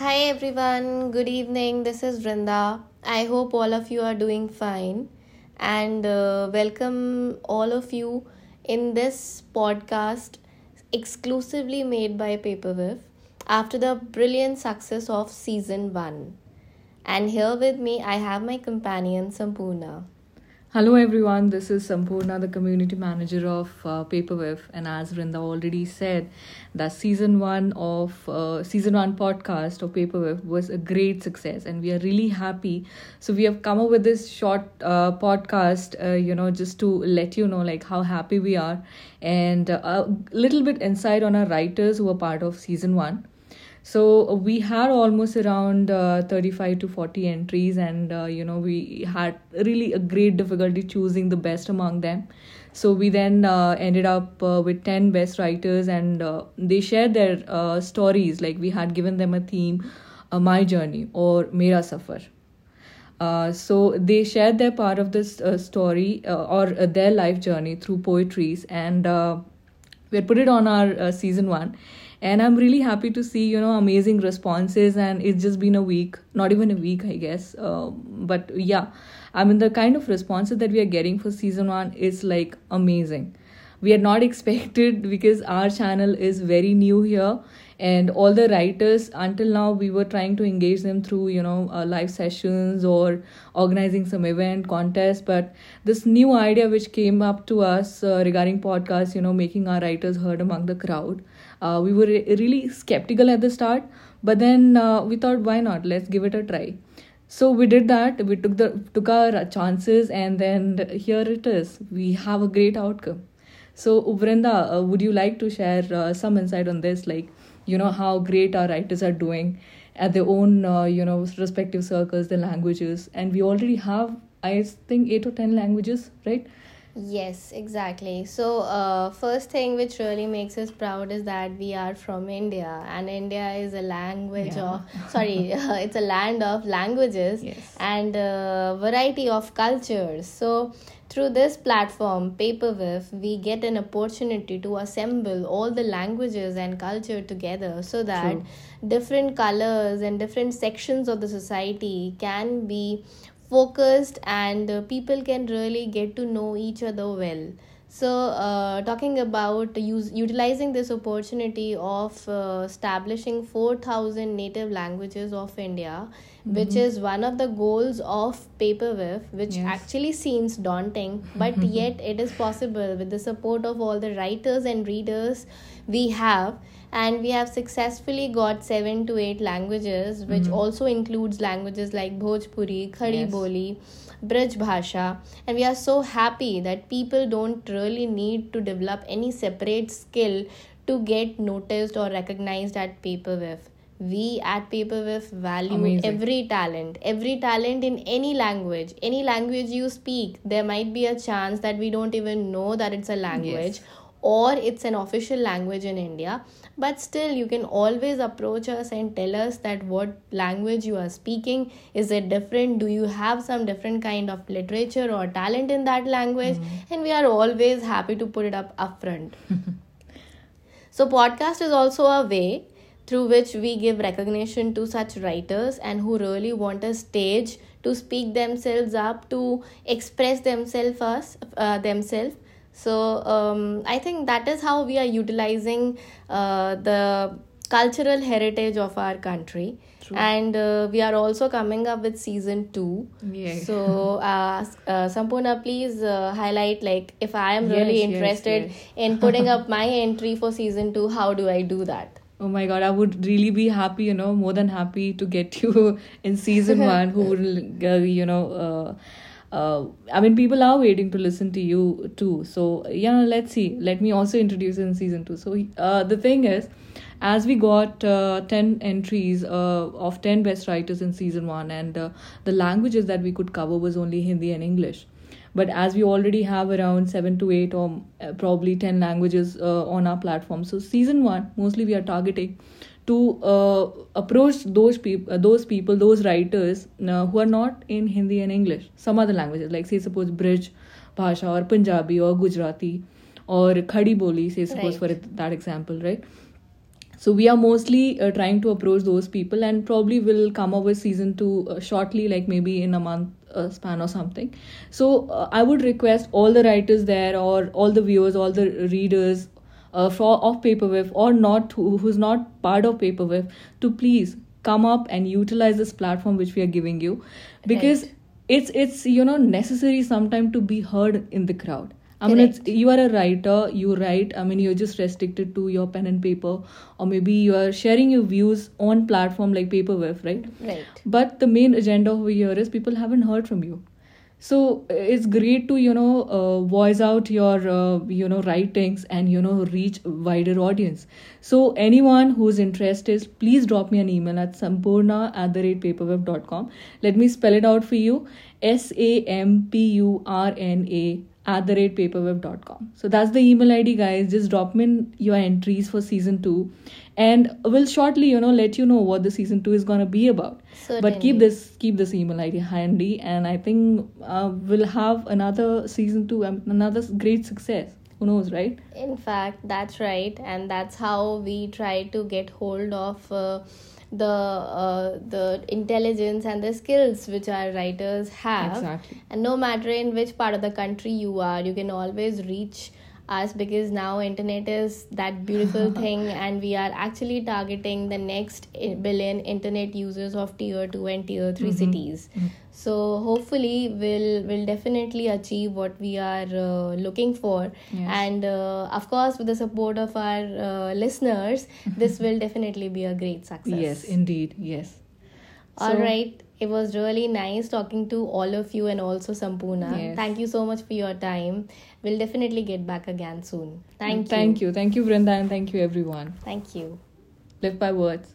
Hi everyone, good evening. This is Vrinda. I hope all of you are doing fine and uh, welcome all of you in this podcast exclusively made by Paperwiff after the brilliant success of season 1. And here with me I have my companion Sampurna. Hello everyone, this is Sampurna, the community manager of uh, Paperwiff, and as Vrinda already said, that season one of uh, season one podcast of Paperwiff was a great success, and we are really happy. So we have come up with this short uh, podcast, uh, you know, just to let you know like how happy we are, and uh, a little bit insight on our writers who are part of season one so we had almost around uh, 35 to 40 entries and uh, you know we had really a great difficulty choosing the best among them. So we then uh, ended up uh, with 10 best writers and uh, they shared their uh, stories. Like we had given them a theme my journey or mera safar. So they shared their part of this story or their life journey through poetries and we had put it on our season one and i'm really happy to see you know amazing responses and it's just been a week not even a week i guess. Uh, but yeah i mean the kind of responses that we are getting for season one is like amazing. We had not expected because our channel is very new here and all the writers until now we were trying to engage them through you know uh, live sessions or organizing some event contest but this new idea which came up to us uh, regarding podcasts you know making our writers heard among the crowd uh, we were re- really skeptical at the start but then uh, we thought why not? Let's give it a try. So we did that. We took the took our chances and then here it is. We have a great outcome. So Vrinda, uh, would you like to share uh, some insight on this? Like you know how great our writers are doing at their own uh, you know respective circles their languages. And we already have i think 8 or 10 languages right Yes, exactly. So, uh, first thing which really makes us proud is that we are from India, and India is a language yeah. of sorry, uh, it's a land of languages yes. and a variety of cultures. So, through this platform, Paperwiff, we get an opportunity to assemble all the languages and culture together so that True. different colors and different sections of the society can be focused and uh, people can really get to know each other well. So uh, talking about use, utilizing this opportunity of uh, establishing 4000 native languages of india mm-hmm. which is one of the goals of paperwiff which yes. actually seems daunting but yet it is possible with the support of all the writers and readers we have and we have successfully got 7 to 8 languages which mm-hmm. also includes languages like bhojpuri khadi yes. boli Braj Bhasha, and we are so happy that people don't really need to develop any separate skill to get noticed or recognized at Paperwiff. We at Paperwiff value Amazing. every talent, every talent in any language, any language you speak. There might be a chance that we don't even know that it's a language. Yes or it's an official language in India. But still, you can always approach us and tell us that what language you are speaking is it different? Do you have some different kind of literature or talent in that language? Mm-hmm. And we are always happy to put it up upfront. so, podcast is also a way through which we give recognition to such writers and who really want a stage to speak themselves up to express themselves us uh, themselves so um, I think that is how we are utilizing uh, the cultural heritage of our country. True. And uh, we are also coming up with season two. Yeah. So, uh, uh, Sampurna, please uh, highlight like if I am really yes, interested yes, yes. in putting up my entry for season two, how do I do that? Oh my god, I would really be happy, you know, more than happy to get you in season one who will, uh, you know, uh, uh, I mean, people are waiting to listen to you too. So, yeah, let's see. Let me also introduce in season two. So, uh, the thing is, as we got uh, 10 entries uh, of 10 best writers in season one, and uh, the languages that we could cover was only Hindi and English. But as we already have around 7 to 8 or uh, probably 10 languages on our platform, so season one, mostly we are targeting to uh, approach those people those people those writers uh, who are not in hindi and english. Some other languages like say suppose brij bhasha or punjabi or gujarati or khadi boli say suppose right. for that example right? So we are mostly uh, trying to approach those people and probably will come up with season 2 uh, shortly like maybe in a month uh, span or something. So uh, i would request all the writers there or all the viewers all the readers uh, for of paperwiff or not who, who's not part of paperwiff to please come up and utilize this platform which we are giving you. Because Right. it's it's you know necessary sometime to be heard in the crowd I mean, it's, you are a writer, you write. I mean, you're just restricted to your pen and paper, or maybe you are sharing your views on platform like Paperwiff, right? Right. But the main agenda over here is people haven't heard from you. So uh, it's great to you know uh, voice out your uh, you know writings and you know reach wider audience. So anyone who's interested, please drop me an email at sampurna at the rate paperwiff.com. Let me spell it out for you: S A M P U R N A at the rate paperwiff.com. So that's the email ID, guys. Just drop me in your entries for season two, and we'll shortly you know let you know what the season two is gonna be about Certainly. but keep this keep this email id handy and i think uh, we'll have another season two um, another great success who knows right In fact, that's right, and that's how we try to get hold of uh, the uh, the intelligence and the skills which our writers have. Exactly. And no matter in which part of the country you are, you can always reach us because now internet is that beautiful thing, and we are actually targeting the next billion internet users of tier two and tier 3 cities. So hopefully we'll will definitely achieve what we are uh, looking for, Yes. and uh, of course with the support of our uh, listeners, this will definitely be a great success. yes indeed yes All So- right. It was really nice talking to all of you and also Sampurna. Yes. Thank you so much for your time. We'll definitely get back again soon. Thank you. thank you thank you Vrinda and thank you everyone Thank you. live by words